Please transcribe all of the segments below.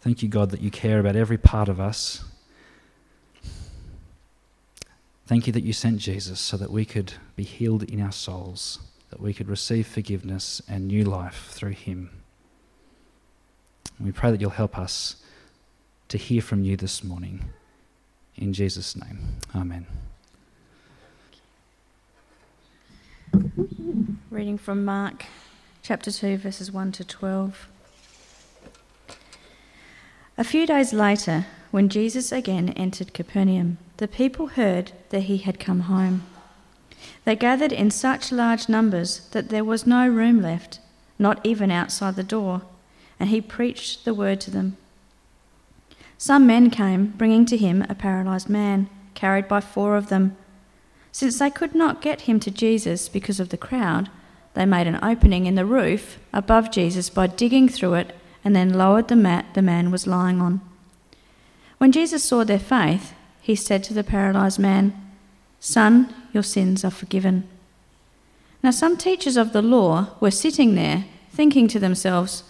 Thank you, God, that you care about every part of us. Thank you that you sent Jesus so that we could be healed in our souls, that we could receive forgiveness and new life through him. we pray that you'll help us to hear from you this morning. In Jesus' name, amen. Reading from Mark chapter 2, verses 1 to 12. A few days later, when Jesus again entered Capernaum, the people heard that he had come home. They gathered in such large numbers that there was no room left, not even outside the door, and he preached the word to them. Some men came, bringing to him a paralyzed man, carried by four of them. Since they could not get him to Jesus because of the crowd, they made an opening in the roof above Jesus by digging through it and then lowered the mat the man was lying on. When Jesus saw their faith, he said to the paralyzed man, Son, your sins are forgiven. Now, some teachers of the law were sitting there, thinking to themselves,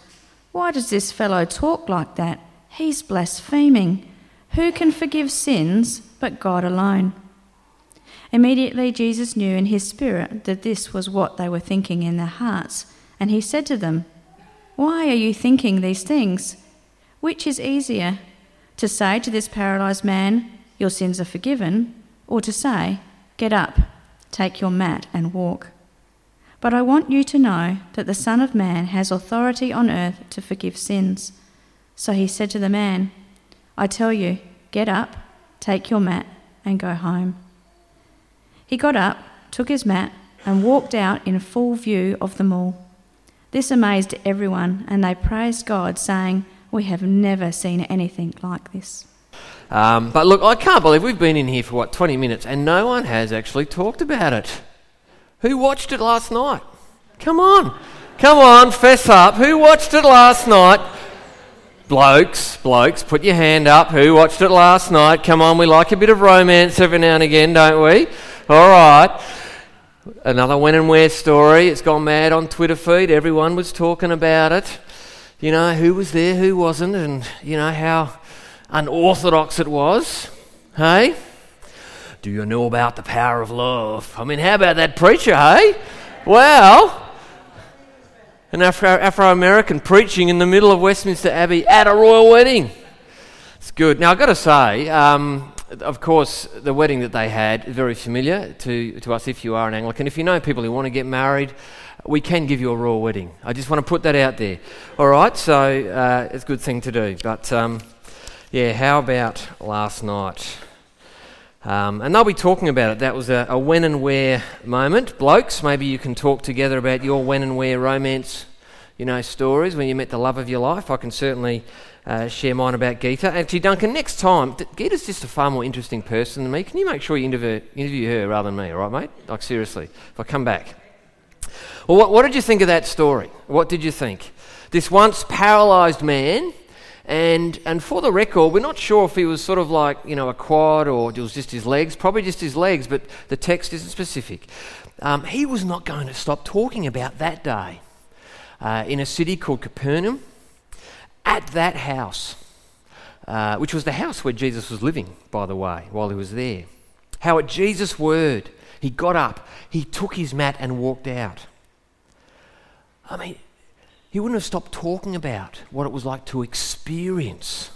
Why does this fellow talk like that? He's blaspheming. Who can forgive sins but God alone? Immediately, Jesus knew in his spirit that this was what they were thinking in their hearts, and he said to them, Why are you thinking these things? Which is easier, to say to this paralyzed man, Your sins are forgiven, or to say, Get up, take your mat, and walk? But I want you to know that the Son of Man has authority on earth to forgive sins. So he said to the man, I tell you, get up, take your mat, and go home. He got up, took his mat, and walked out in full view of them all. This amazed everyone, and they praised God, saying, We have never seen anything like this. Um, but look, I can't believe we've been in here for what, 20 minutes, and no one has actually talked about it. Who watched it last night? Come on. Come on, fess up. Who watched it last night? Blokes, blokes, put your hand up. Who watched it last night? Come on, we like a bit of romance every now and again, don't we? All right. Another when and where story. It's gone mad on Twitter feed. Everyone was talking about it. You know, who was there, who wasn't, and, you know, how unorthodox it was. Hey? Do you know about the power of love? I mean, how about that preacher, hey? Well, an Afro American preaching in the middle of Westminster Abbey at a royal wedding. Good. Now, I've got to say, um, of course, the wedding that they had is very familiar to, to us if you are an Anglican. If you know people who want to get married, we can give you a royal wedding. I just want to put that out there. All right, so uh, it's a good thing to do. But um, yeah, how about last night? Um, and they'll be talking about it. That was a, a, when and where moment. Blokes, maybe you can talk together about your when and where romance, you know, stories when you met the love of your life. I can certainly uh, share mine about Geeta. Actually, Duncan, next time, Geeta's just a far more interesting person than me. Can you make sure you interview, interview her rather than me, all right, mate? Like, seriously, if I come back. Well, what, what did you think of that story? What did you think? This once paralysed man, and, and for the record, we're not sure if he was sort of like, you know, a quad or it was just his legs, probably just his legs, but the text isn't specific. Um, he was not going to stop talking about that day uh, in a city called Capernaum at that house, uh, which was the house where Jesus was living, by the way, while he was there. How at Jesus' word, he got up, he took his mat and walked out. I mean, he wouldn't have stopped talking about what it was like to experience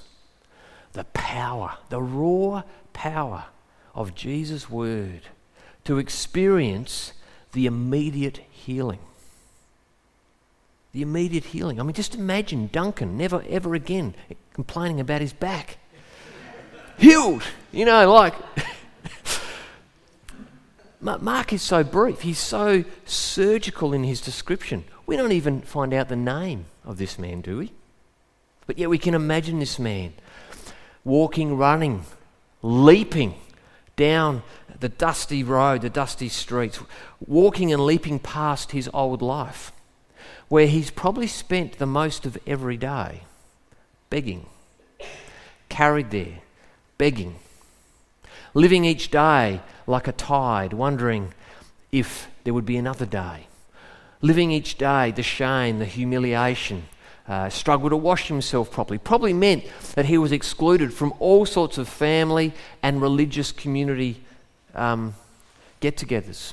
the power, the raw power of Jesus' word, to experience the immediate healing the immediate healing. I mean, just imagine Duncan never, ever again complaining about his back. Healed! You know, like. Mark is so brief, he's so surgical in his description. We don't even find out the name of this man, do we? But yet we can imagine this man walking, running, leaping down the dusty road, the dusty streets, walking and leaping past his old life where he's probably spent the most of every day begging, carried there, begging, living each day like a tide, wondering if there would be another day, living each day the shame, the humiliation, uh, struggled to wash himself properly. Probably meant that he was excluded from all sorts of family and religious community um, get togethers.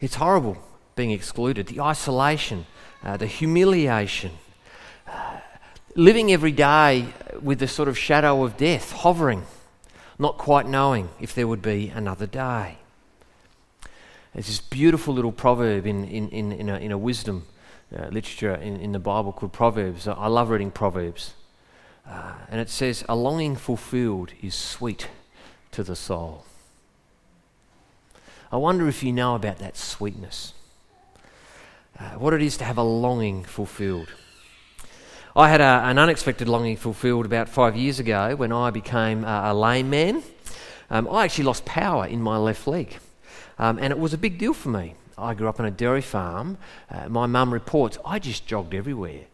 It's horrible being excluded, the isolation, uh, the humiliation, uh, living every day with the sort of shadow of death hovering, not quite knowing if there would be another day. There's this beautiful little proverb in, in, in, in, a, in a wisdom uh, literature in, in the Bible called Proverbs. I love reading Proverbs. Uh, and it says, A longing fulfilled is sweet to the soul. I wonder if you know about that sweetness. Uh, what it is to have a longing fulfilled. I had a, an unexpected longing fulfilled about five years ago when I became a, a lame man. Um, I actually lost power in my left leg, um, and it was a big deal for me. I grew up on a dairy farm. Uh, my mum reports I just jogged everywhere.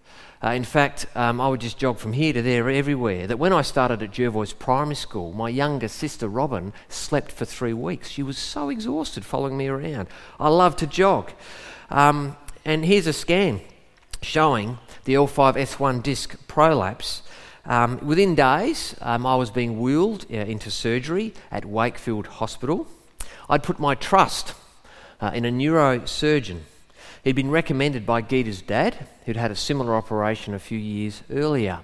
Uh, in fact, um, I would just jog from here to there everywhere. That when I started at Jervois Primary School, my younger sister Robin slept for three weeks. She was so exhausted following me around. I loved to jog. Um, and here's a scan showing the L5S1 disc prolapse. Um, within days, um, I was being wheeled uh, into surgery at Wakefield Hospital. I'd put my trust uh, in a neurosurgeon. He'd been recommended by Geeta's dad, who'd had a similar operation a few years earlier.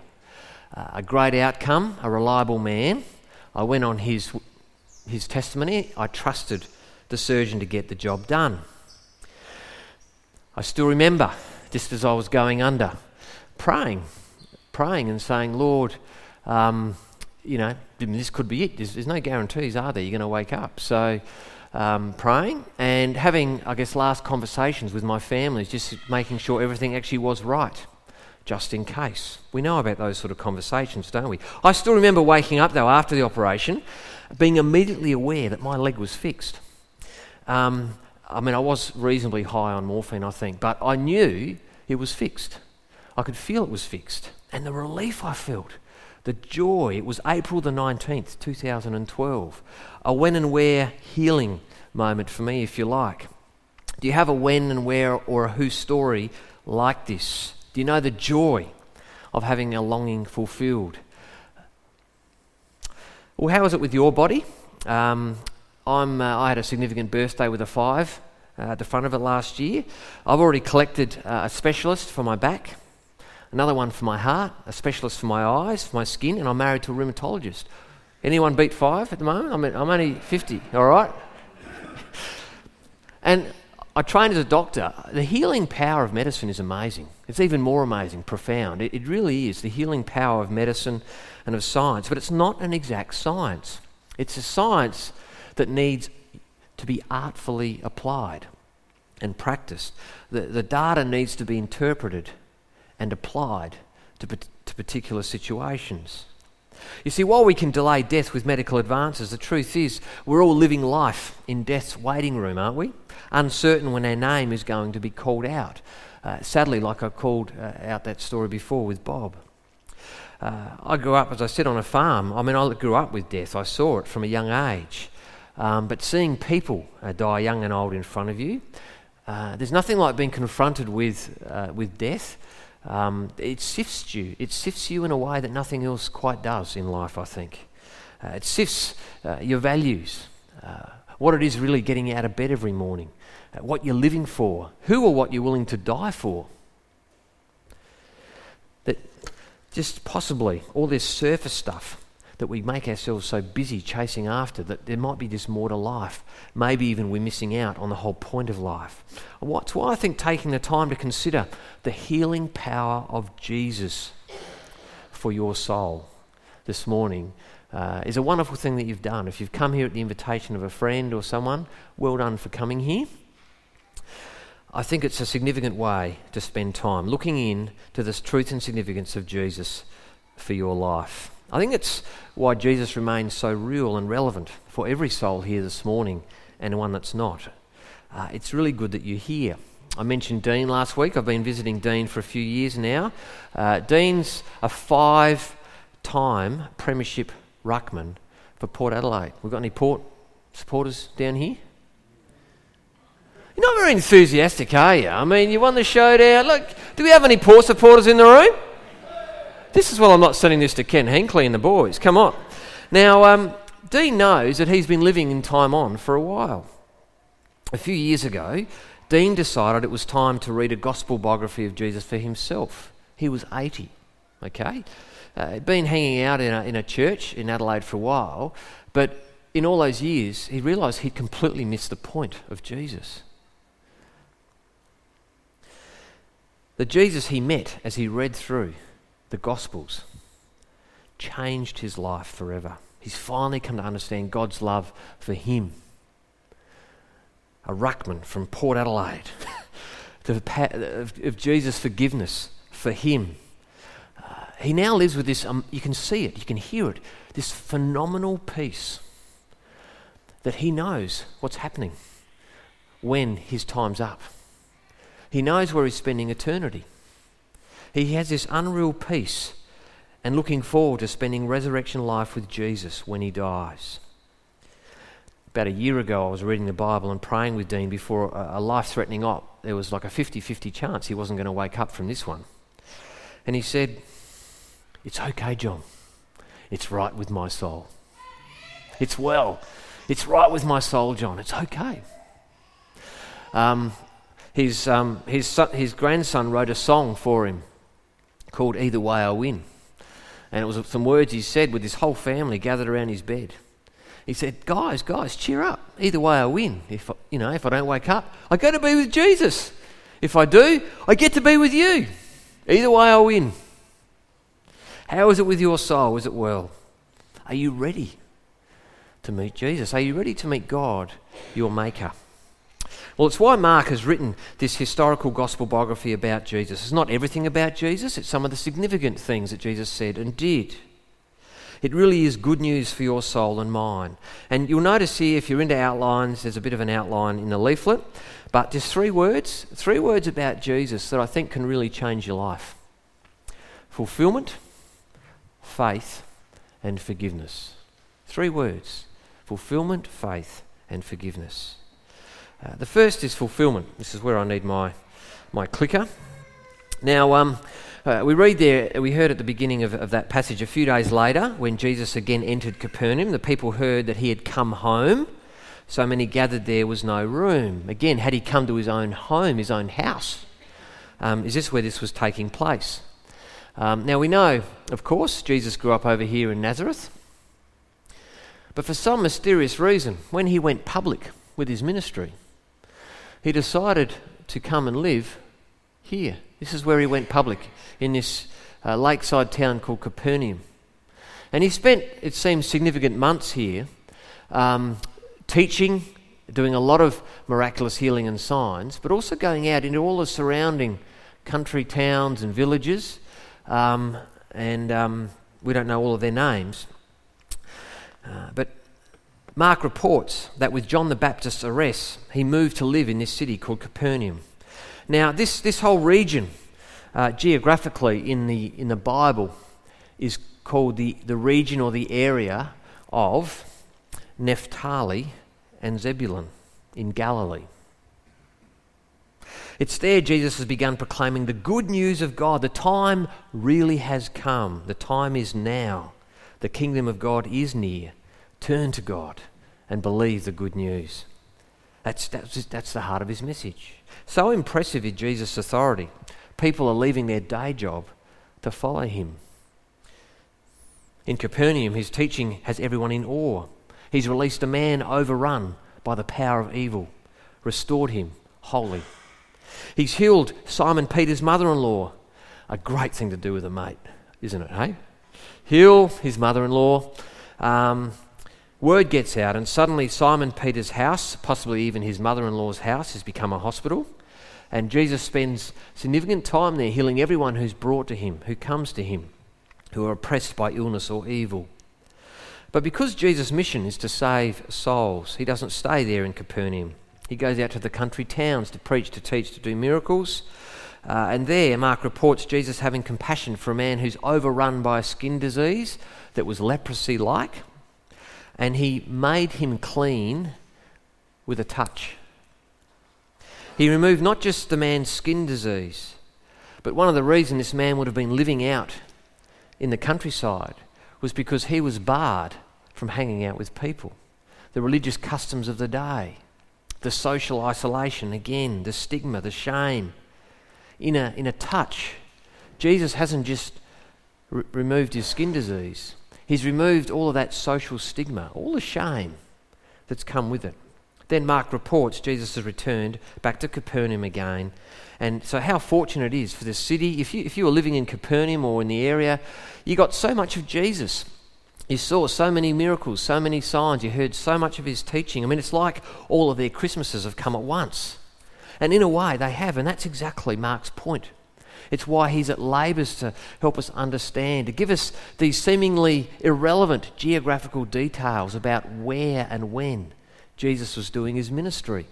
Uh, a great outcome, a reliable man. I went on his, his testimony. I trusted the surgeon to get the job done. I still remember, just as I was going under, praying, praying and saying, Lord, um, you know, this could be it. There's, there's no guarantees, are there? You're going to wake up. So um, praying and having, I guess, last conversations with my families, just making sure everything actually was right, just in case. We know about those sort of conversations, don't we? I still remember waking up, though, after the operation, being immediately aware that my leg was fixed. Um, I mean, I was reasonably high on morphine, I think, but I knew it was fixed. I could feel it was fixed. And the relief I felt, the joy, it was April the 19th, 2012 a when and where healing moment for me, if you like. Do you have a when and where or a who story like this? Do you know the joy of having a longing fulfilled? Well, how is it with your body? Um, I'm, uh, I had a significant birthday with a five uh, at the front of it last year. I've already collected uh, a specialist for my back, another one for my heart, a specialist for my eyes, for my skin, and I'm married to a rheumatologist. Anyone beat five at the moment? I'm, I'm only 50, all right? and I trained as a doctor. The healing power of medicine is amazing. It's even more amazing, profound. It, it really is the healing power of medicine and of science. But it's not an exact science, it's a science that needs to be artfully applied and practiced. The, the data needs to be interpreted and applied to, to particular situations. You see, while we can delay death with medical advances, the truth is we're all living life in death's waiting room, aren't we? Uncertain when our name is going to be called out. Uh, sadly, like I called uh, out that story before with Bob. Uh, I grew up, as I said, on a farm. I mean, I grew up with death. I saw it from a young age. Um, but seeing people uh, die young and old in front of you, uh, there's nothing like being confronted with, uh, with death um, it sifts you. It sifts you in a way that nothing else quite does in life, I think. Uh, it sifts uh, your values, uh, what it is really getting out of bed every morning, what you're living for, who or what you're willing to die for. That just possibly all this surface stuff that we make ourselves so busy chasing after that there might be just more to life. Maybe even we're missing out on the whole point of life. That's why I think taking the time to consider the healing power of Jesus for your soul this morning uh, is a wonderful thing that you've done. If you've come here at the invitation of a friend or someone, well done for coming here. I think it's a significant way to spend time looking in to this truth and significance of Jesus for your life. I think it's why Jesus remains so real and relevant for every soul here this morning and one that's not. Uh, it's really good that you're here. I mentioned Dean last week. I've been visiting Dean for a few years now. Uh, Dean's a five time Premiership Ruckman for Port Adelaide. We've got any Port supporters down here? You're not very enthusiastic, are you? I mean, you won the showdown. Look, do we have any Port supporters in the room? This is why I'm not sending this to Ken Hinkley and the boys. Come on. Now, um, Dean knows that he's been living in time on for a while. A few years ago, Dean decided it was time to read a gospel biography of Jesus for himself. He was 80, okay? Uh, he'd been hanging out in a, in a church in Adelaide for a while, but in all those years, he realised he'd completely missed the point of Jesus. The Jesus he met as he read through the Gospels changed his life forever. He's finally come to understand God's love for him. A ruckman from Port Adelaide, of Jesus' forgiveness for him. Uh, he now lives with this, um, you can see it, you can hear it, this phenomenal peace that he knows what's happening when his time's up. He knows where he's spending eternity. He has this unreal peace and looking forward to spending resurrection life with Jesus when he dies. About a year ago, I was reading the Bible and praying with Dean before a, life threatening op. There was like a 50 50 chance he wasn't going to wake up from this one. And he said, It's okay, John. It's right with my soul. It's well. It's right with my soul, John. It's okay. Um, his, um, his, son, his grandson wrote a song for him called Either Way I Win. And it was some words he said with his whole family gathered around his bed. He said, Guys, guys, cheer up. Either way I win. If you know, if I don't wake up, I go to be with Jesus. If I do, I get to be with you. Either way I win. How is it with your soul? Is it well? Are you ready to meet Jesus? Are you ready to meet God, your Maker? Well, it's why Mark has written this historical gospel biography about Jesus. It's not everything about Jesus, it's some of the significant things that Jesus said and did. It really is good news for your soul and mine. And you'll notice here, if you're into outlines, there's a bit of an outline in the leaflet. But just three words, three words about Jesus that I think can really change your life fulfillment, faith, and forgiveness. Three words fulfillment, faith, and forgiveness. Uh, the first is fulfillment. This is where I need my, my clicker. Now, um, uh, we read there, we heard at the beginning of, of that passage a few days later, when Jesus again entered Capernaum, the people heard that he had come home. So many gathered there was no room. Again, had he come to his own home, his own house? Um, is this where this was taking place? Um, now we know, of course, Jesus grew up over here in Nazareth. But for some mysterious reason, when he went public with his ministry, he decided to come and live here. This is where he went public, in this uh, lakeside town called Capernaum. And he spent, it seems, significant months here um, teaching, doing a lot of miraculous healing and signs, but also going out into all the surrounding country towns and villages. Um, and um, we don't know all of their names. Uh, but Mark reports that with John the Baptist's arrest, he moved to live in this city called Capernaum. Now, this, this whole region, uh, geographically in the, in the Bible, is called the, the region or the area of Naphtali and Zebulun in Galilee. It's there Jesus has begun proclaiming the good news of God. The time really has come. The time is now. The kingdom of God is near. Turn to God and believe the good news. That's, that's, that's the heart of his message. So impressive is Jesus' authority. People are leaving their day job to follow him. In Capernaum, his teaching has everyone in awe. He's released a man overrun by the power of evil, restored him holy. He's healed Simon Peter's mother in law. A great thing to do with a mate, isn't it, hey? Heal his mother in law. Um, Word gets out, and suddenly Simon Peter's house, possibly even his mother in law's house, has become a hospital. And Jesus spends significant time there healing everyone who's brought to him, who comes to him, who are oppressed by illness or evil. But because Jesus' mission is to save souls, he doesn't stay there in Capernaum. He goes out to the country towns to preach, to teach, to do miracles. Uh, and there, Mark reports Jesus having compassion for a man who's overrun by a skin disease that was leprosy like and he made him clean with a touch. He removed not just the man's skin disease, but one of the reasons this man would have been living out in the countryside was because he was barred from hanging out with people. The religious customs of the day, the social isolation, again, the stigma, the shame. In a, in a touch, Jesus hasn't just re- removed his skin disease, he's removed all of that social stigma, all the shame that's come with it. Then Mark reports Jesus has returned back to Capernaum again. And so, how fortunate it is for the city. If you, if you were living in Capernaum or in the area, you got so much of Jesus. You saw so many miracles, so many signs. You heard so much of his teaching. I mean, it's like all of their Christmases have come at once. And in a way, they have. And that's exactly Mark's point. It's why he's at labours to help us understand, to give us these seemingly irrelevant geographical details about where and when Jesus was doing his ministry.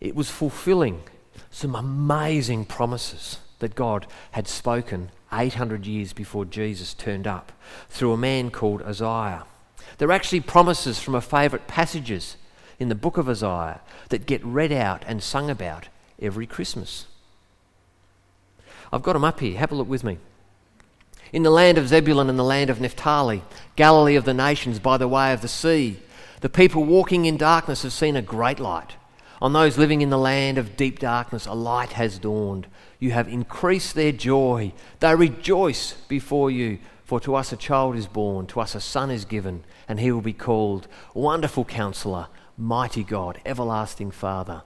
It was fulfilling some amazing promises that God had spoken 800 years before Jesus turned up through a man called Isaiah. They're actually promises from a favourite passages in the book of Isaiah that get read out and sung about every Christmas. I've got them up here. Have a look with me. In the land of Zebulun and the land of Naphtali, Galilee of the nations by the way of the sea, the people walking in darkness have seen a great light. On those living in the land of deep darkness, a light has dawned. You have increased their joy. They rejoice before you. For to us a child is born, to us a son is given, and he will be called Wonderful Counselor, Mighty God, Everlasting Father,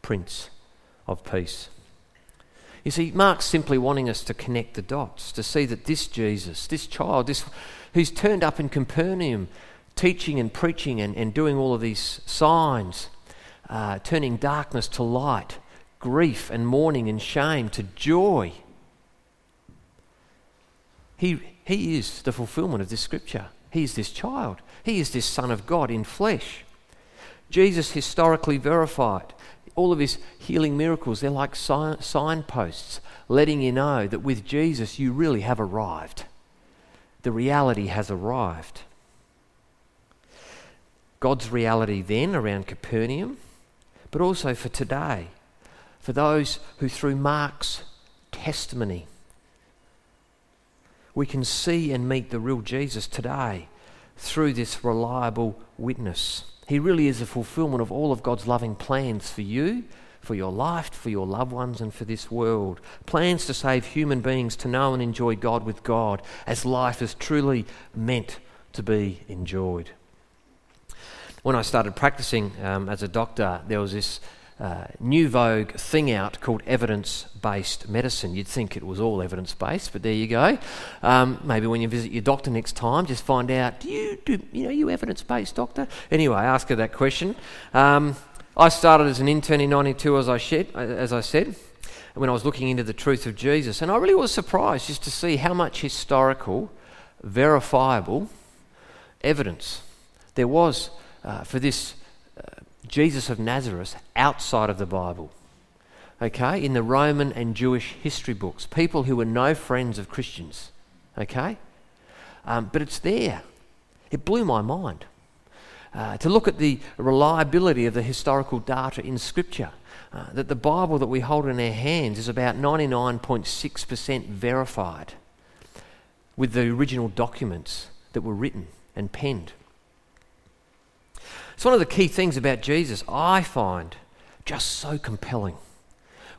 Prince of Peace. You see, Mark's simply wanting us to connect the dots, to see that this Jesus, this child, this who's turned up in Capernaum, teaching and preaching and, and doing all of these signs, uh, turning darkness to light, grief and mourning and shame to joy. He, he is the fulfillment of this scripture. He is this child. He is this Son of God in flesh. Jesus historically verified all of his healing miracles, they're like sign, signposts letting you know that with Jesus you really have arrived. The reality has arrived. God's reality then around Capernaum, but also for today, for those who through Mark's testimony we can see and meet the real Jesus today through this reliable witness. He really is a fulfillment of all of God's loving plans for you, for your life, for your loved ones, and for this world. Plans to save human beings to know and enjoy God with God as life is truly meant to be enjoyed. When I started practicing um, as a doctor, there was this uh, new vogue thing out called evidence based medicine. You'd think it was all evidence based, but there you go. Um, maybe when you visit your doctor next time, just find out do you, do, you know, you evidence based doctor? Anyway, ask her that question. Um, I started as an intern in 92, as I, shed, as I said, when I was looking into the truth of Jesus. And I really was surprised just to see how much historical, verifiable evidence there was uh, for this Jesus of Nazareth outside of the Bible. Okay, in the Roman and Jewish history books, people who were no friends of Christians. Okay, um, but it's there. It blew my mind uh, to look at the reliability of the historical data in Scripture. Uh, that the Bible that we hold in our hands is about 99.6% verified with the original documents that were written and penned. It's one of the key things about Jesus I find just so compelling.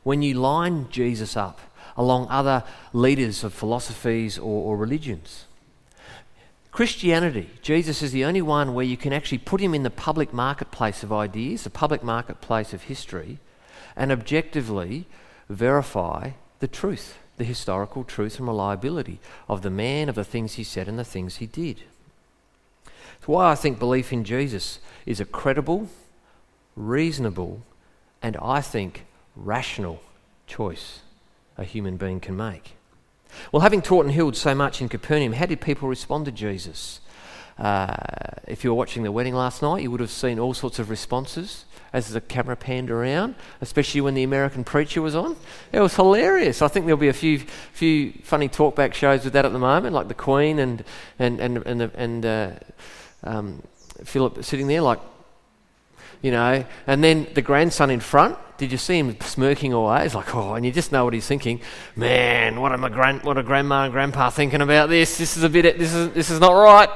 When you line Jesus up along other leaders of philosophies or, or religions. Christianity, Jesus is the only one where you can actually put him in the public marketplace of ideas, the public marketplace of history, and objectively verify the truth, the historical truth and reliability of the man, of the things he said, and the things he did. It's why I think belief in Jesus is a credible, reasonable, and I think rational choice a human being can make. Well, having taught and healed so much in Capernaum, how did people respond to Jesus? Uh, if you were watching the wedding last night, you would have seen all sorts of responses as the camera panned around, especially when the American preacher was on. It was hilarious. I think there'll be a few few funny talkback shows with that at the moment, like the Queen and and and and, and uh, um, Philip sitting there like, you know. And then the grandson in front, did you see him smirking away? He's like, oh, and you just know what he's thinking. Man, what are my grand, what are grandma and grandpa thinking about this? This is a bit, this is this is not right.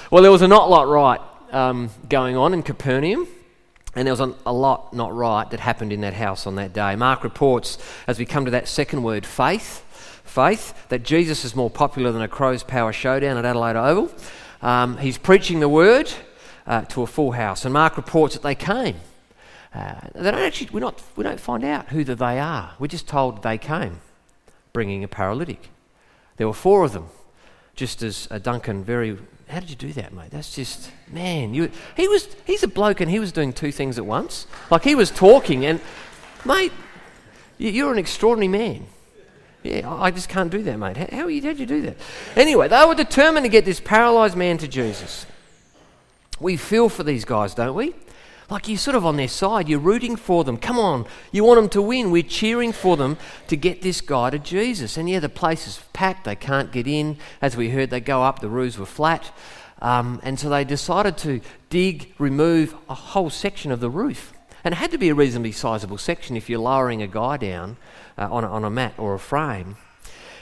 well, there was a not lot right um, going on in Capernaum. And there was a lot not right that happened in that house on that day. Mark reports, as we come to that second word, faith, faith, that Jesus is more popular than a Crows Port showdown at Adelaide Oval. Um, he's preaching the word uh, to a full house, and Mark reports that they came. Uh, they don't actually, we're not, we don't find out who the they are. We're just told they came, bringing a paralytic. There were four of them, just as uh, Duncan very how did you do that, mate? That's just man. You he was he's a bloke and he was doing two things at once. Like he was talking and, mate, you're an extraordinary man. Yeah, I just can't do that, mate. How, did you do that? Anyway, they were determined to get this paralyzed man to Jesus. We feel for these guys, don't we? Like you're sort of on their side, you're rooting for them. Come on, you want them to win. We're cheering for them to get this guy to Jesus. And yeah, the place is packed, they can't get in. As we heard, they go up, the roofs were flat. Um, and so they decided to dig, remove a whole section of the roof. And it had to be a reasonably sizable section if you're lowering a guy down uh, on, a, on a mat or a frame.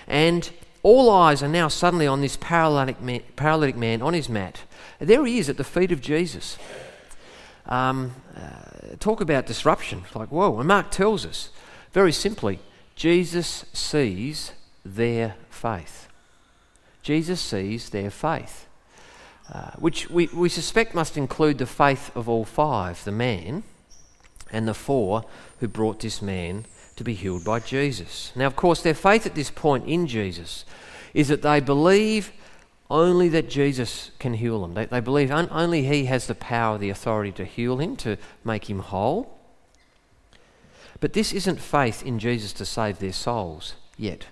And all eyes are now suddenly on this paralytic man, paralytic man on his mat. There he is at the feet of Jesus. Um, uh, talk about disruption. Like, whoa. And Mark tells us very simply Jesus sees their faith. Jesus sees their faith, uh, which we, we suspect must include the faith of all five the man and the four who brought this man to be healed by Jesus. Now, of course, their faith at this point in Jesus is that they believe only that Jesus can heal them. They, they believe un, only He has the power, the authority to heal him, to make him whole. But this isn't faith in Jesus to save their souls yet.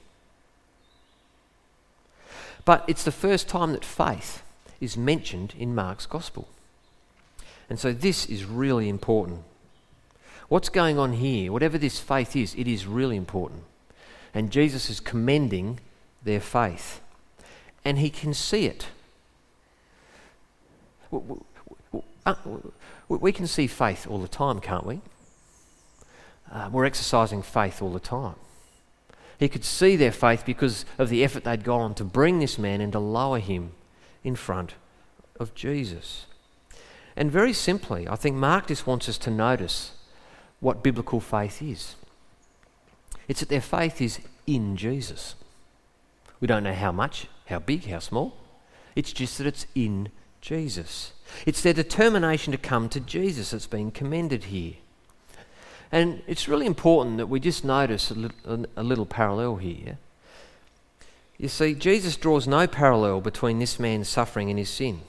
But it's the first time that faith is mentioned in Mark's Gospel. And so this is really important. What's going on here, whatever this faith is, it is really important. And Jesus is commending their faith and he can see it. Uh, we can see faith all the time, can't we? Uh, we're exercising faith all the time. He could see their faith because of the effort they'd gone to bring this man and to lower him in front of Jesus. And very simply, I think Mark just wants us to notice what biblical faith is. It's that their faith is in Jesus. We don't know how much how big, how small. It's just that it's in Jesus. It's their determination to come to Jesus that's being commended here. And it's really important that we just notice a little, a little parallel here. You see, Jesus draws no parallel between this man's suffering and his sin,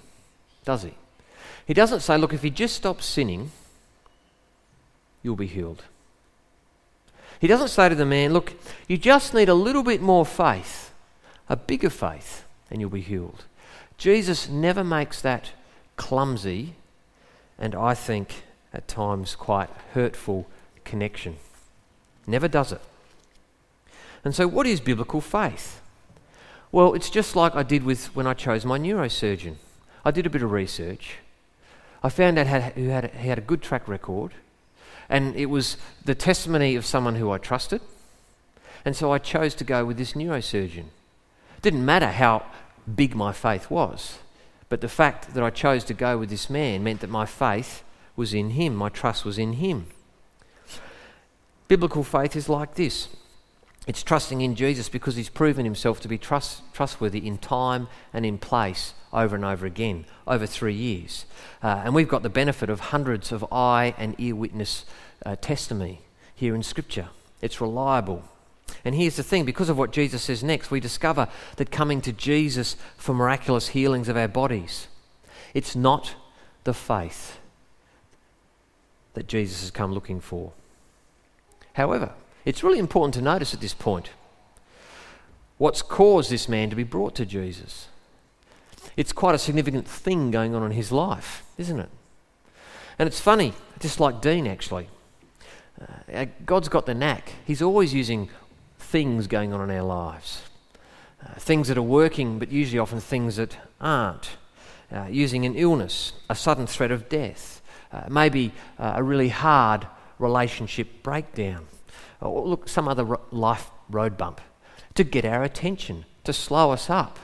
does he? He doesn't say, look, if he just stops sinning, you'll be healed. He doesn't say to the man, look, you just need a little bit more faith a bigger faith, and you'll be healed. Jesus never makes that clumsy and I think at times quite hurtful connection. Never does it. And so, what is biblical faith? Well, it's just like I did with when I chose my neurosurgeon. I did a bit of research. I found out who had, he had a good track record, and it was the testimony of someone who I trusted. And so I chose to go with this neurosurgeon. Didn't matter how big my faith was, but the fact that I chose to go with this man meant that my faith was in him, my trust was in him. Biblical faith is like this it's trusting in Jesus because he's proven himself to be trust, trustworthy in time and in place over and over again, over three years. Uh, and we've got the benefit of hundreds of eye and ear witness uh, testimony here in Scripture. It's reliable, and here's the thing because of what Jesus says next, we discover that coming to Jesus for miraculous healings of our bodies, it's not the faith that Jesus has come looking for. However, it's really important to notice at this point what's caused this man to be brought to Jesus. It's quite a significant thing going on in his life, isn't it? And it's funny, just like Dean actually. Uh, God's got the knack. He's always using things going on in our lives. Uh, things that are working, but usually often things that aren't. Uh, using an illness, a sudden threat of death, uh, maybe uh, a really hard relationship breakdown, Oh, or look, some other life road bump, to get our attention, to slow us up,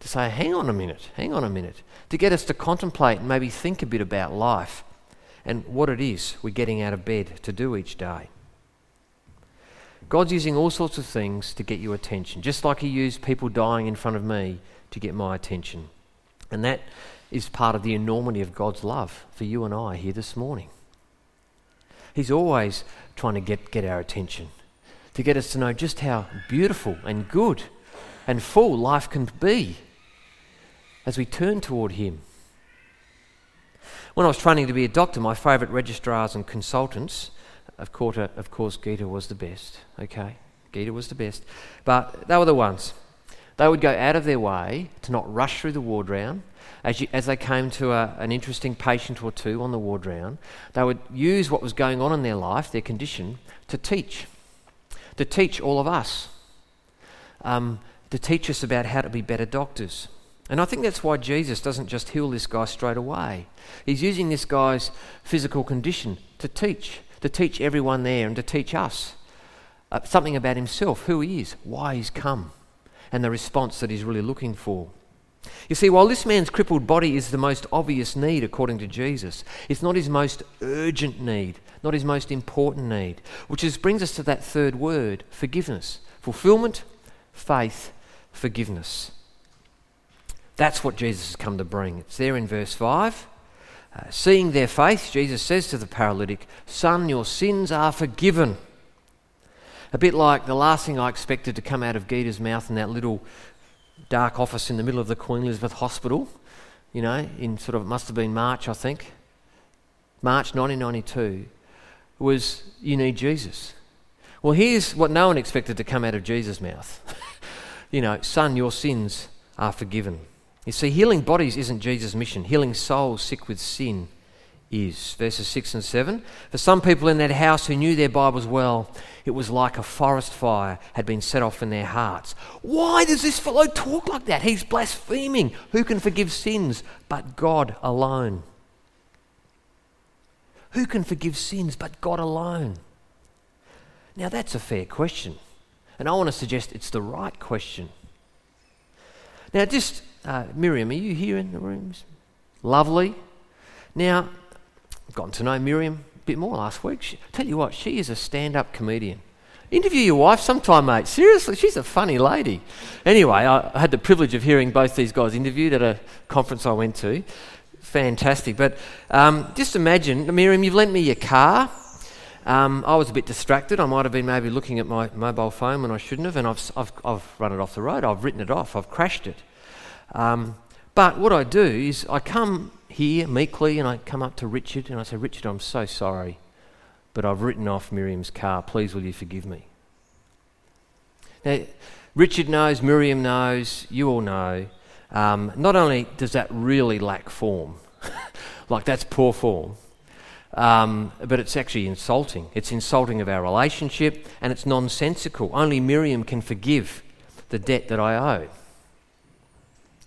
to say, hang on a minute, hang on a minute, to get us to contemplate and maybe think a bit about life and what it is we're getting out of bed to do each day. God's using all sorts of things to get your attention, just like He used people dying in front of me to get my attention. And that is part of the enormity of God's love for you and I here this morning. He's always trying to get, get our attention, to get us to know just how beautiful and good and full life can be as we turn toward Him. When I was training to be a doctor, my favourite registrars and consultants of course, of course, Gita was the best. Okay, Gita was the best, but they were the ones. They would go out of their way to not rush through the ward round. As, you, as they came to a, an interesting patient or two on the ward round, they would use what was going on in their life, their condition, to teach. To teach all of us. Um, to teach us about how to be better doctors. And I think that's why Jesus doesn't just heal this guy straight away. He's using this guy's physical condition to teach to teach everyone there and to teach us uh, something about himself, who he is, why he's come, and the response that he's really looking for. You see, while this man's crippled body is the most obvious need according to Jesus, it's not his most urgent need, not his most important need, which is, brings us to that third word forgiveness. Fulfillment, faith, forgiveness. That's what Jesus has come to bring. It's there in verse 5. Uh, seeing their faith, Jesus says to the paralytic, Son, your sins are forgiven. A bit like the last thing I expected to come out of Gita's mouth in that little dark office in the middle of the Queen Elizabeth Hospital, you know, in sort of, must have been March, I think, March 1992, was, You need Jesus. Well, here's what no one expected to come out of Jesus' mouth. you know, Son, your sins are forgiven. You see, healing bodies isn't Jesus' mission. Healing souls sick with sin is. Verses 6 and 7. For some people in that house who knew their Bibles well, it was like a forest fire had been set off in their hearts. Why does this fellow talk like that? He's blaspheming. Who can forgive sins but God alone? Who can forgive sins but God alone? Now, that's a fair question. And I want to suggest it's the right question. Now, just uh, Miriam, are you here in the rooms? Lovely. Now, gotten to know Miriam a bit more last week. She, tell you what, she is a stand up comedian. Interview your wife sometime, mate. Seriously, she's a funny lady. Anyway, I, had the privilege of hearing both these guys interviewed at a conference I went to. Fantastic. But um, just imagine, Miriam, you've lent me your car. Um, I was a bit distracted. I might have been maybe looking at my mobile phone when I shouldn't have, and I've, I've, I've run it off the road. I've written it off. I've crashed it. Um, but what I do is I come here meekly and I come up to Richard and I say, Richard, I'm so sorry, but I've written off Miriam's car. Please, will you forgive me? Now, Richard knows, Miriam knows, you all know. Um, not only does that really lack form, like that's poor form, um, but it's actually insulting. It's insulting of our relationship and it's nonsensical. Only Miriam can forgive the debt that I owe.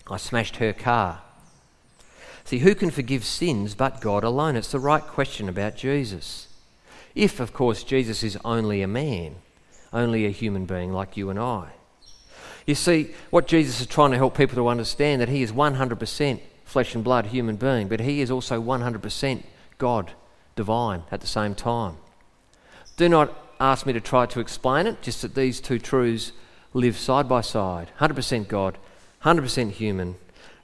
I smashed her car. See, who can forgive sins but God alone? It's the right question about Jesus. If, of course, Jesus is only a man, only a human being like you and I. You see, what Jesus is trying to help people to understand that he is 100% flesh and blood human being, but he is also 100% God, divine at the same time. Do not ask me to try to explain it, just that these two truths live side by side 100% God, 100% human.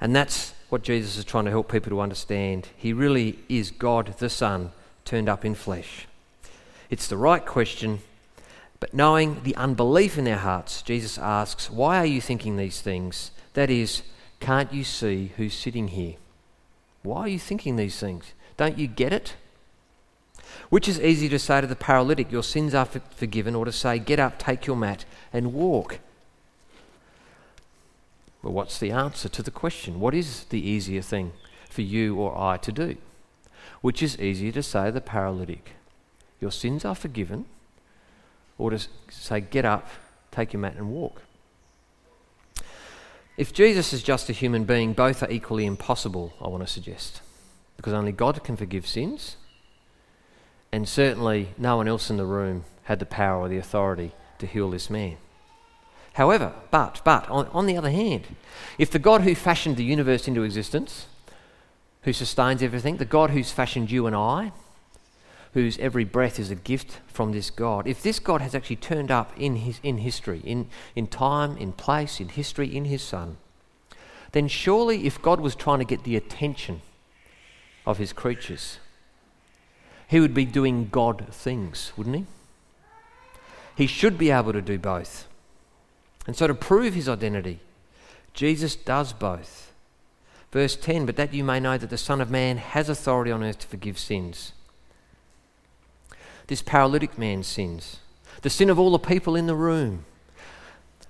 And that's what Jesus is trying to help people to understand. He really is God the Son turned up in flesh. It's the right question, but knowing the unbelief in their hearts, Jesus asks, Why are you thinking these things? That is, can't you see who's sitting here? Why are you thinking these things? Don't you get it? Which is easy to say to the paralytic, Your sins are forgiven, or to say, Get up, take your mat, and walk. Well, what's the answer to the question? What is the easier thing for you or I to do? Which is easier to say the paralytic, Your sins are forgiven, or to say, Get up, take your mat, and walk? If Jesus is just a human being, both are equally impossible, I want to suggest. because only God can forgive sins, and certainly no one else in the room had the power or the authority to heal this man. However, but, but, on, on the other hand, if the God who fashioned the universe into existence, who sustains everything, the God who's fashioned you and I, whose every breath is a gift from this God, if this God has actually turned up in, his, in history, in, in time, in place, in history, in his Son, then surely if God was trying to get the attention of his creatures, he would be doing God things, wouldn't he? He should be able to do both. And so, to prove his identity, Jesus does both. Verse 10 But that you may know that the Son of Man has authority on earth to forgive sins this paralytic man's sins, the sin of all the people in the room,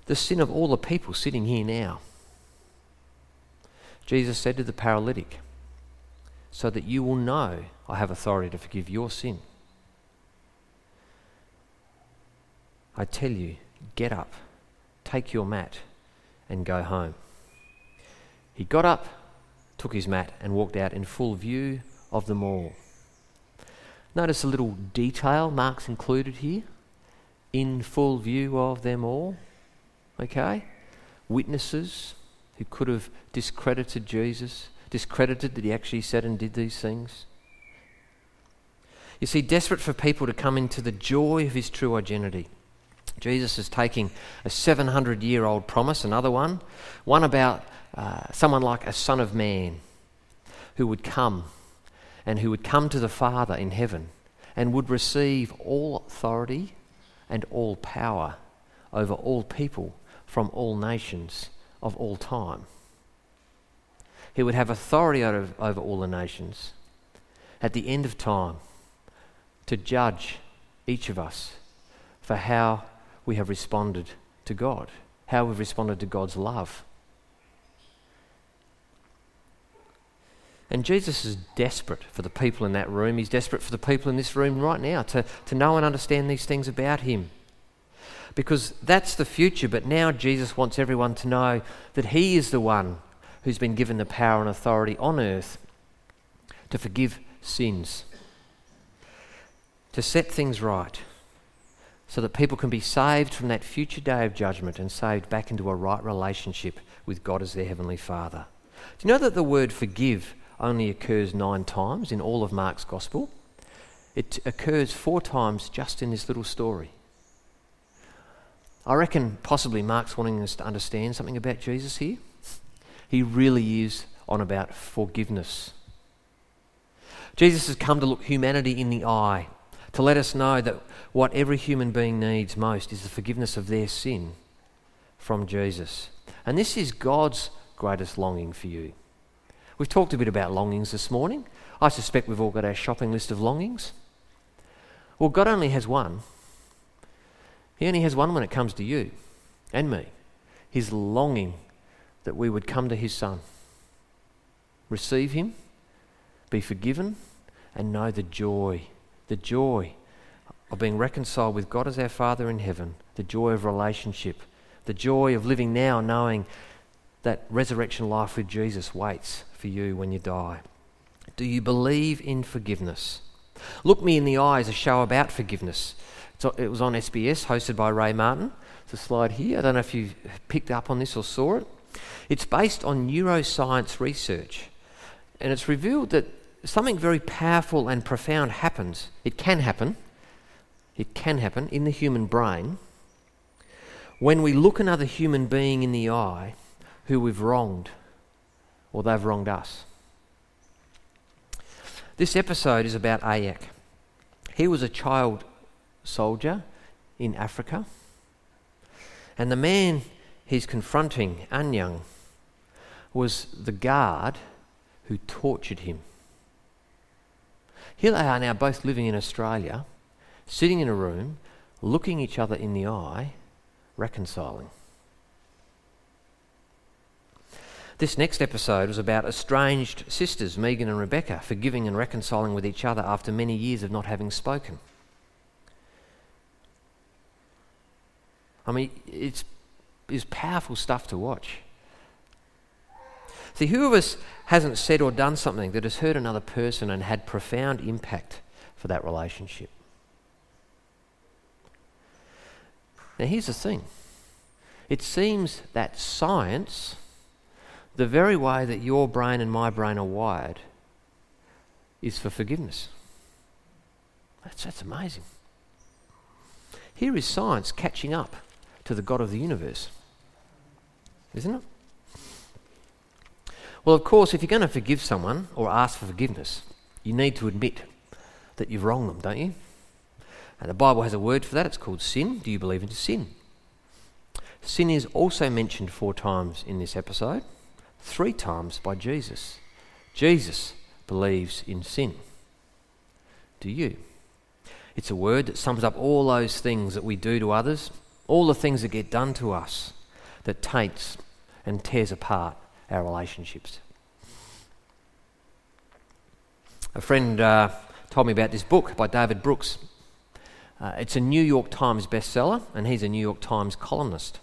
the sin of all the people sitting here now. Jesus said to the paralytic, So that you will know I have authority to forgive your sin. I tell you, get up, take your mat, and go home. He got up, took his mat, and walked out in full view of them all. Notice a little detail Mark's included here in full view of them all. Okay? Witnesses who could have discredited Jesus, discredited that he actually said and did these things. You see, desperate for people to come into the joy of his true identity. Jesus is taking a 700 year old promise, another one, one about uh, someone like a son of man who would come and who would come to the Father in heaven and would receive all authority and all power over all people from all nations of all time. He would have authority over, over all the nations at the end of time to judge each of us for how we have responded to God, how we've responded to God's love And Jesus is desperate for the people in that room. He's desperate for the people in this room right now to, to know and understand these things about him. Because that's the future, but now Jesus wants everyone to know that he is the one who's been given the power and authority on earth to forgive sins, to set things right, so that people can be saved from that future day of judgment and saved back into a right relationship with God as their Heavenly Father. Do you know that the word forgive only occurs nine times in all of Mark's Gospel. It occurs four times just in this little story. I reckon possibly Mark's wanting us to understand something about Jesus here. He really is on about forgiveness. Jesus has come to look humanity in the eye, to let us know that what every human being needs most is the forgiveness of their sin from Jesus. And this is God's greatest longing for you. We've talked a bit about longings this morning. I suspect we've all got our shopping list of longings. Well, God only has one. He only has one when it comes to you and me. His longing that we would come to His Son, receive Him, be forgiven, and know the joy, the joy of being reconciled with God as our Father in heaven, the joy of relationship, the joy of living now knowing that resurrection life with Jesus waits for you when you die? Do you believe in forgiveness? Look me in the eye as a show about forgiveness. It was on SBS, hosted by Ray Martin. It's a slide here. I don't know if you picked up on this or saw it. It's based on neuroscience research, and it's revealed that something very powerful and profound happens. It can happen. It can happen in the human brain when we look another human being in the eye who we've wronged or they've wronged us. This episode is about Ayak. He was a child soldier in Africa, and the man he's confronting, Anyang, was the guard who tortured him. Here they are now, both living in Australia, sitting in a room, looking each other in the eye, reconciling. This next episode was about estranged sisters, Megan and Rebecca, forgiving and reconciling with each other after many years of not having spoken. I mean, it's, it's powerful stuff to watch. See, who of us hasn't said or done something that has hurt another person and had profound impact for that relationship? Now, here's the thing it seems that science, the very way that your brain and my brain are wired, is for forgiveness. That's, that's amazing. Here is science catching up to the God of the universe, isn't it? Well, of course, if you're going to forgive someone or ask for forgiveness, you need to admit that you've wronged them, don't you? And the Bible has a word for that. It's called sin. Do you believe in sin? Sin is also mentioned four times in this episode, three times by Jesus. Jesus believes in sin. Do you? It's a word that sums up all those things that we do to others, all the things that get done to us, that taints and tears apart our relationships. A friend uh, told me about this book by David Brooks. Uh, it's a New York Times bestseller, and he's a New York Times columnist.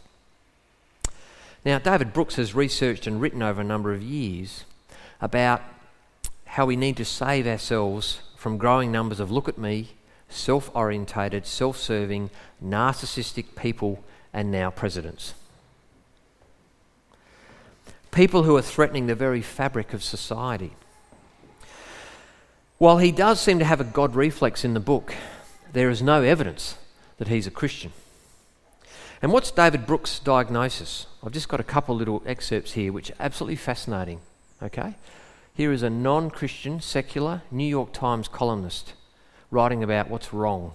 Now, David Brooks has researched and written over a number of years about how we need to save ourselves from growing numbers of look at me, self orientated, self serving, narcissistic people, and now presidents people who are threatening the very fabric of society. While he does seem to have a God reflex in the book, there is no evidence that he's a Christian. And what's David Brooks' diagnosis? I've just got a couple little excerpts here which are absolutely fascinating. Okay? Here is a non Christian, secular New York Times columnist writing about what's wrong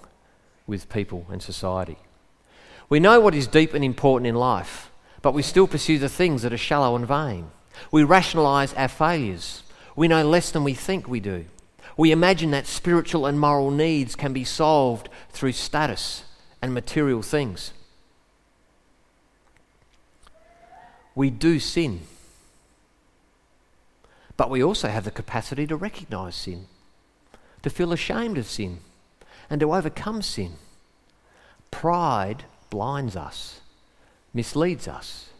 with people and society. We know what is deep and important in life but we still pursue the things that are shallow and vain. We rationalize our failures. We know less than we think we do. We imagine that spiritual and moral needs can be solved through status and material things. We do sin, but we also have the capacity to recognize sin, to feel ashamed of sin, and to overcome sin. Pride blinds us misleads us,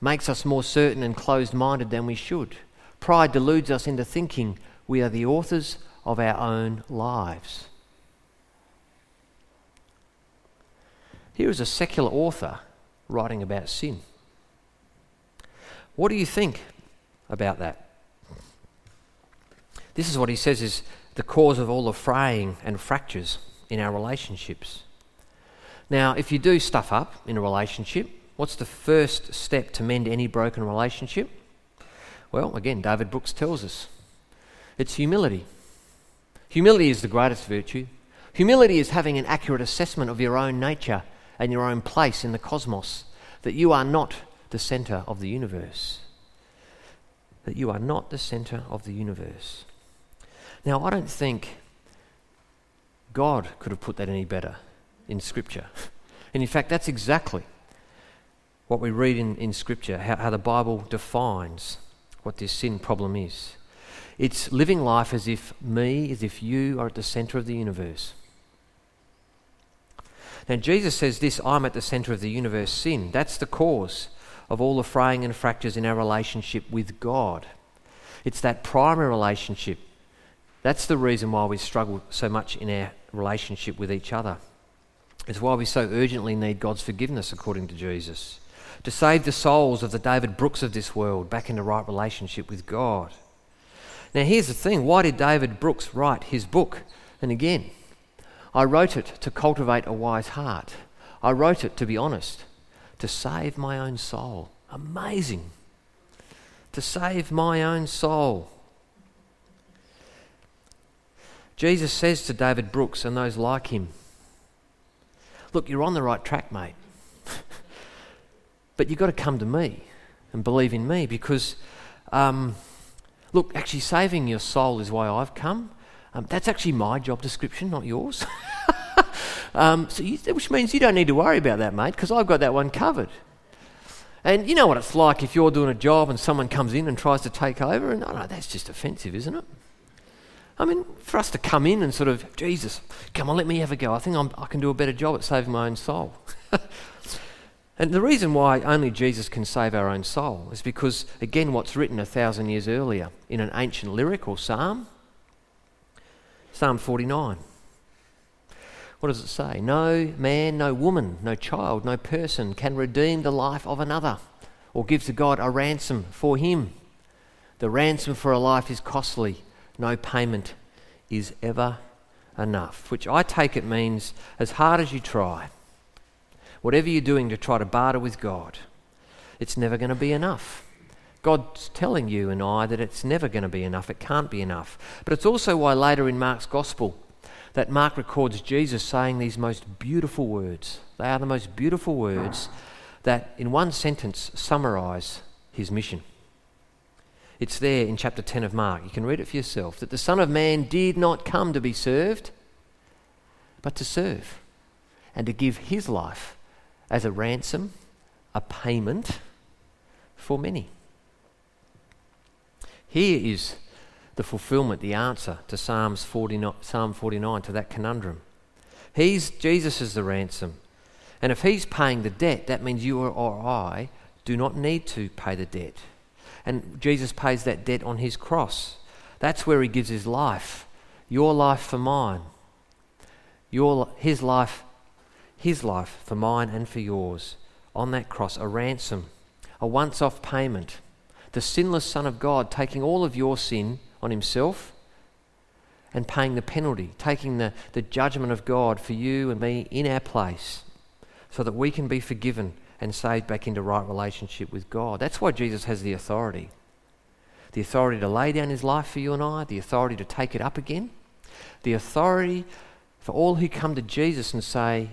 makes us more certain and closed minded than we should. Pride deludes us into thinking we are the authors of our own lives. Here is a secular author writing about sin. What do you think about that? This is what he says is the cause of all the fraying and fractures in our relationships. Now, if you do stuff up in a relationship, What's the first step to mend any broken relationship? Well, again, David Brooks tells us it's humility. Humility is the greatest virtue. Humility is having an accurate assessment of your own nature and your own place in the cosmos, that you are not the center of the universe. That you are not the center of the universe. Now, I don't think God could have put that any better in Scripture. And in fact, that's exactly what we read in, in Scripture, how, how the Bible defines what this sin problem is. It's living life as if me, as if you are at the center of the universe. Now, Jesus says this I'm at the center of the universe sin. That's the cause of all the fraying and fractures in our relationship with God. It's that primary relationship. That's the reason why we struggle so much in our relationship with each other. It's why we so urgently need God's forgiveness, according to Jesus to save the souls of the David Brooks of this world back into right relationship with God. Now, here's the thing why did David Brooks write his book? And again, I wrote it to cultivate a wise heart. I wrote it, to be honest, to save my own soul. Amazing. To save my own soul. Jesus says to David Brooks and those like him, Look, you're on the right track, mate. But you've got to come to me and believe in me because, um, look, actually, saving your soul is why I've come. Um, that's actually my job description, not yours. um, so you, which means you don't need to worry about that, mate, because I've got that one covered. And you know what it's like if you're doing a job and someone comes in and tries to take over, and oh no, that's just offensive, isn't it? I mean, for us to come in and sort of, Jesus, come on, let me have a go. I think I'm, I can do a better job at saving my own soul. And the reason why only Jesus can save our own soul is because, again, what's written a thousand years earlier in an ancient lyric or psalm Psalm 49. What does it say? No man, no woman, no child, no person can redeem the life of another or give to God a ransom for him. The ransom for a life is costly. No payment is ever enough, which I take it means as hard as you try, whatever you're doing to try to barter with God, it's never going to be enough. God's telling you and I that it's never going to be enough, it can't be enough. But it's also why later in Mark's Gospel that Mark records Jesus saying these most beautiful words. They are the most beautiful words that, in one sentence, summarize his mission. It's there in chapter 10 of Mark. You can read it for yourself. That the Son of Man did not come to be served, but to serve and to give his life as a ransom, a payment for many. Here is the fulfillment, the answer to Psalms 49, Psalm 49, to that conundrum. He's, Jesus is the ransom. And if he's paying the debt, that means you or I do not need to pay the debt. And Jesus pays that debt on his cross. That's where he gives his life. Your life for mine. Your, his life his life for mine and for yours on that cross, a ransom, a once off payment. The sinless Son of God taking all of your sin on himself and paying the penalty, taking the, the judgment of God for you and me in our place so that we can be forgiven and saved back into right relationship with God. That's why Jesus has the authority the authority to lay down his life for you and I, the authority to take it up again, the authority for all who come to Jesus and say,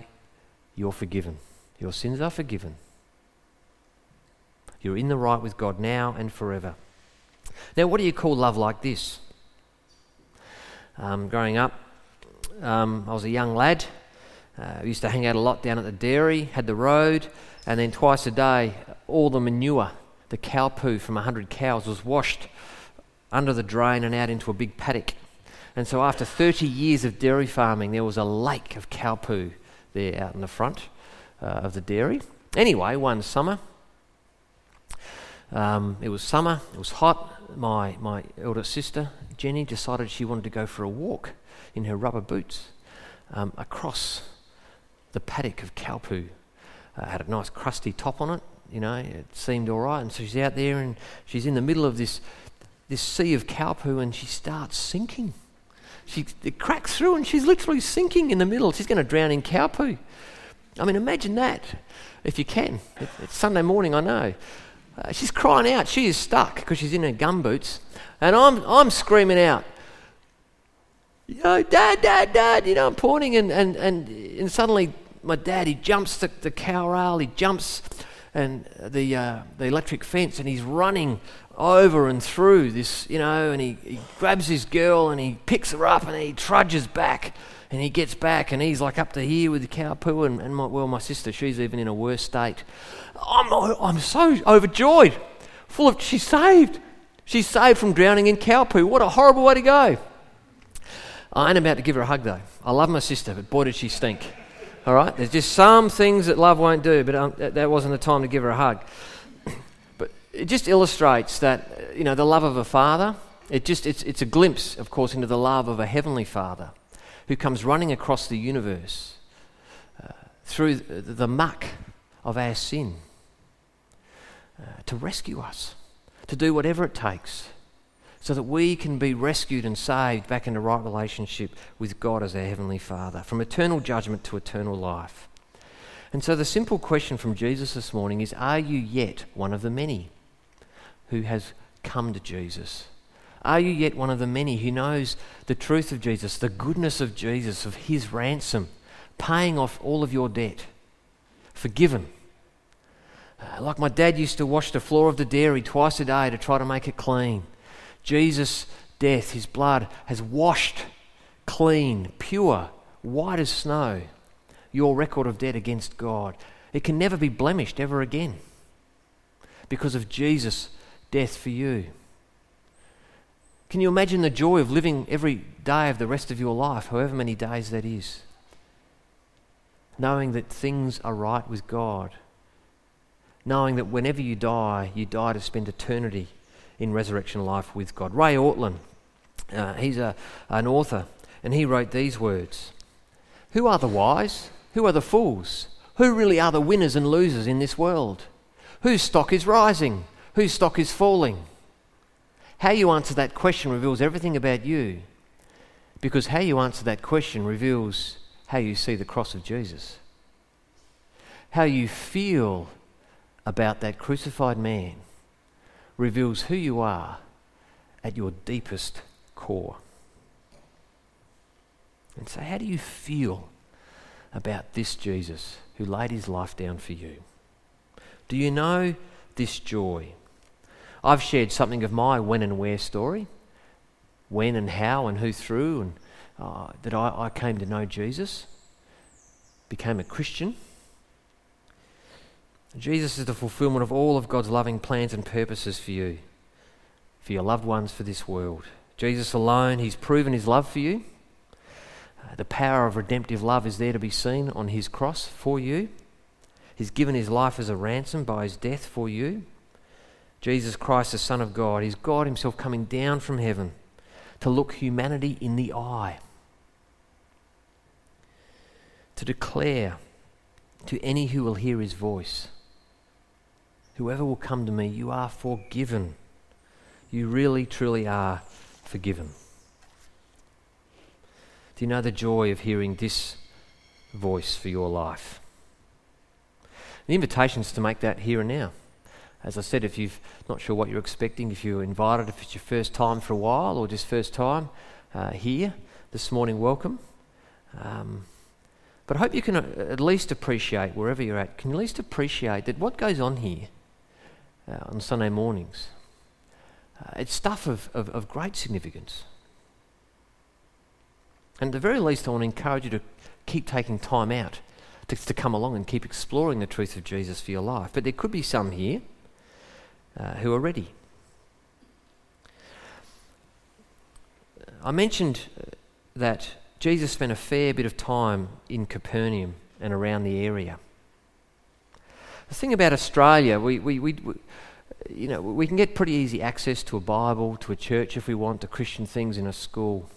you're forgiven. Your sins are forgiven. You're in the right with God now and forever. Now, what do you call love like this? Um, growing up, um, I was a young lad. Uh, used to hang out a lot down at the dairy, had the road, and then twice a day, all the manure, the cow poo from 100 cows, was washed under the drain and out into a big paddock. And so, after 30 years of dairy farming, there was a lake of cow poo there out in the front uh, of the dairy. Anyway, one summer, um, it was summer, it was hot. My, my elder sister, Jenny, decided she wanted to go for a walk in her rubber boots um, across the paddock of cow poo. Uh, had a nice crusty top on it, you know, it seemed all right. And so she's out there and she's in the middle of this, this sea of cow poo and she starts sinking. She, cracks through and she's literally sinking in the middle. She's going to drown in cow poo. I mean, imagine that if you can. It, it's Sunday morning, I know. Uh, she's crying out. She is stuck because she's in her gum boots. And I'm, I'm screaming out, you know, dad, dad, dad. You know, I'm pointing and, and, and, and suddenly my dad, he jumps the, the cow rail, he jumps and the, uh, the electric fence and he's running over and through this, you know, and he, he grabs his girl and he picks her up and he trudges back and he gets back and he's like up to here with the cow poo and, and my, well, my sister, she's even in a worse state. I'm, I'm so overjoyed, full of, she's saved. She's saved from drowning in cow poo. What a horrible way to go. I ain't about to give her a hug though. I love my sister, but boy, did she stink. All right? There's just some things that love won't do, but um, that, that wasn't the time to give her a hug but it just illustrates that, uh, you know, the love of a father, it just, it's, it's a glimpse, of course, into the love of a heavenly father who comes running across the universe uh, through the, the, muck of our sin uh, to rescue us, to do whatever it takes so that we can be rescued and saved back into right relationship with God as our Heavenly Father, from eternal judgment to eternal life. And so the simple question from Jesus this morning is Are you yet one of the many? who has come to Jesus? Are you yet one of the many who knows the truth of Jesus, the goodness of Jesus, of his ransom, paying off all of your debt, forgiven? Like my dad used to wash the floor of the dairy twice a day to try to make it clean. Jesus' death, his blood, has washed clean, pure, white as snow, your record of debt against God. It can never be blemished ever again because of Jesus' death for you. Can you imagine the joy of living every day of the rest of your life, however many days that is? Knowing that things are right with God knowing that whenever you die, you die to spend eternity in resurrection life with God. Ray Ortlund, uh, he's a, an author, and he wrote these words Who are the wise? Who are the fools? Who really are the winners and losers in this world? Whose stock is rising? Whose stock is falling? How you answer that question reveals everything about you because how you answer that question reveals how you see the cross of Jesus. How you feel about that crucified man reveals who you are at your deepest core. And so, how do you feel about this Jesus who laid his life down for you? Do you know this joy? I've shared something of my when and where story when and how and who through, and uh, that I, I came to know Jesus, became a Christian. Jesus is the fulfillment of all of God's loving plans and purposes for you, for your loved ones, for this world. Jesus alone, He's proven His love for you. Uh, the power of redemptive love is there to be seen on His cross for you. He's given His life as a ransom by His death for you. Jesus Christ, the Son of God, is God Himself coming down from heaven to look humanity in the eye, to declare to any who will hear his voice, Whoever will come to me, you are forgiven. You really, truly are forgiven. Do you know the joy of hearing this voice for your life? The invitation is to make that here and now. As I said, if you're not sure what you're expecting, if you're invited, if it's your first time for a while or just first time uh, here this morning, welcome. Um, but I hope you can uh, at least appreciate, wherever you're at, can you at least appreciate that what goes on here uh, on Sunday mornings, uh, it's stuff of, of, of great significance. And at the very least, I want to encourage you to keep taking time out to, to come along and keep exploring the truth of Jesus for your life. But there could be some here uh, who are ready. I mentioned uh, that Jesus spent a fair bit of time in Capernaum and around the area. The thing about Australia, we, we, we, we, you know, we can get pretty easy access to a Bible, to a church if we want, to Christian things in a school.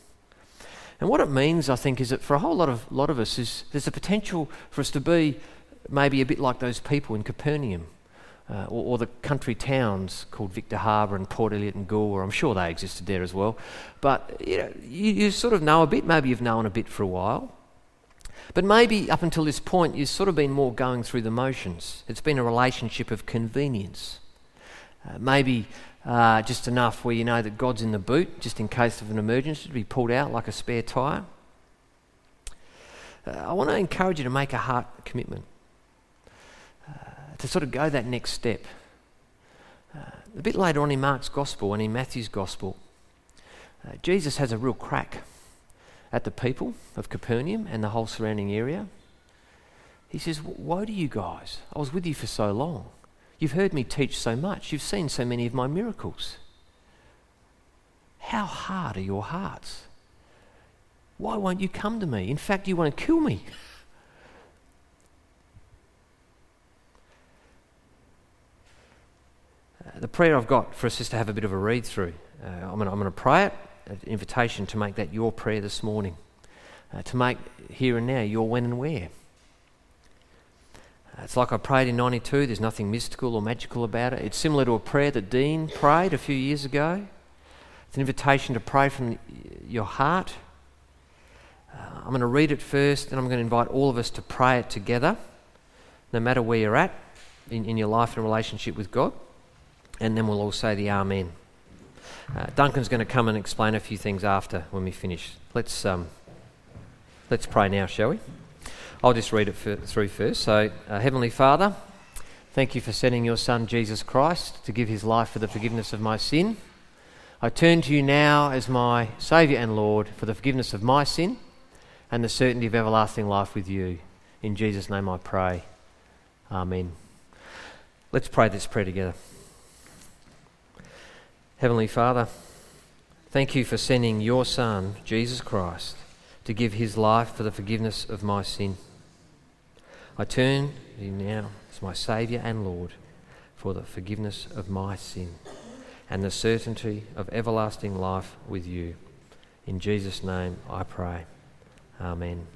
And what it means, I think, is that for a whole lot of, lot of us, is there's a potential for us to be maybe a bit like those people in Capernaum uh, or, or, the country towns called Victor Harbor and Port Elliot and Goolwa. I'm sure they existed there as well. But you, know, you, you sort of know a bit, maybe you've known a bit for a while. But maybe up until this point, you've sort of been more going through the motions. It's been a relationship of convenience. Uh, maybe uh, just enough where you know that God's in the boot, just in case of an emergency, to be pulled out like a spare tyre. Uh, I want to encourage you to make a heart commitment to sort of go that next step. Uh, a bit later on in Mark's Gospel and in Matthew's Gospel, uh, Jesus has a real crack at the people of Capernaum and the whole surrounding area. He says, Woe to you guys! I was with you for so long. You've heard me teach so much. You've seen so many of my miracles. How hard are your hearts? Why won't you come to me? In fact, you want to kill me. the prayer I've got for us is to have a bit of a read through. Uh, I'm going to pray it, invitation to make that your prayer this morning, uh, to make here and now your when and where. Uh, it's like I prayed in 92, there's nothing mystical or magical about it. It's similar to a prayer that Dean prayed a few years ago. It's an invitation to pray from your heart. Uh, I'm going to read it first, and I'm going to invite all of us to pray it together, no matter where you're at in, in your life and relationship with God and then we'll all say the Amen. Uh, Duncan's going to come and explain a few things after when we finish. Let's, um, let's pray now, shall we? I'll just read it for, through first. So, uh, Heavenly Father, thank you for sending your Son, Jesus Christ, to give his life for the forgiveness of my sin. I turn to you now as my Saviour and Lord for the forgiveness of my sin and the certainty of everlasting life with you. In Jesus' name I pray. Amen. Let's pray this prayer together. Heavenly Father, thank you for sending your Son, Jesus Christ, to give his life for the forgiveness of my sin. I turn to you now as my Saviour and Lord. for the forgiveness of my sin and the certainty of everlasting life with you. In Jesus' name I pray. Amen.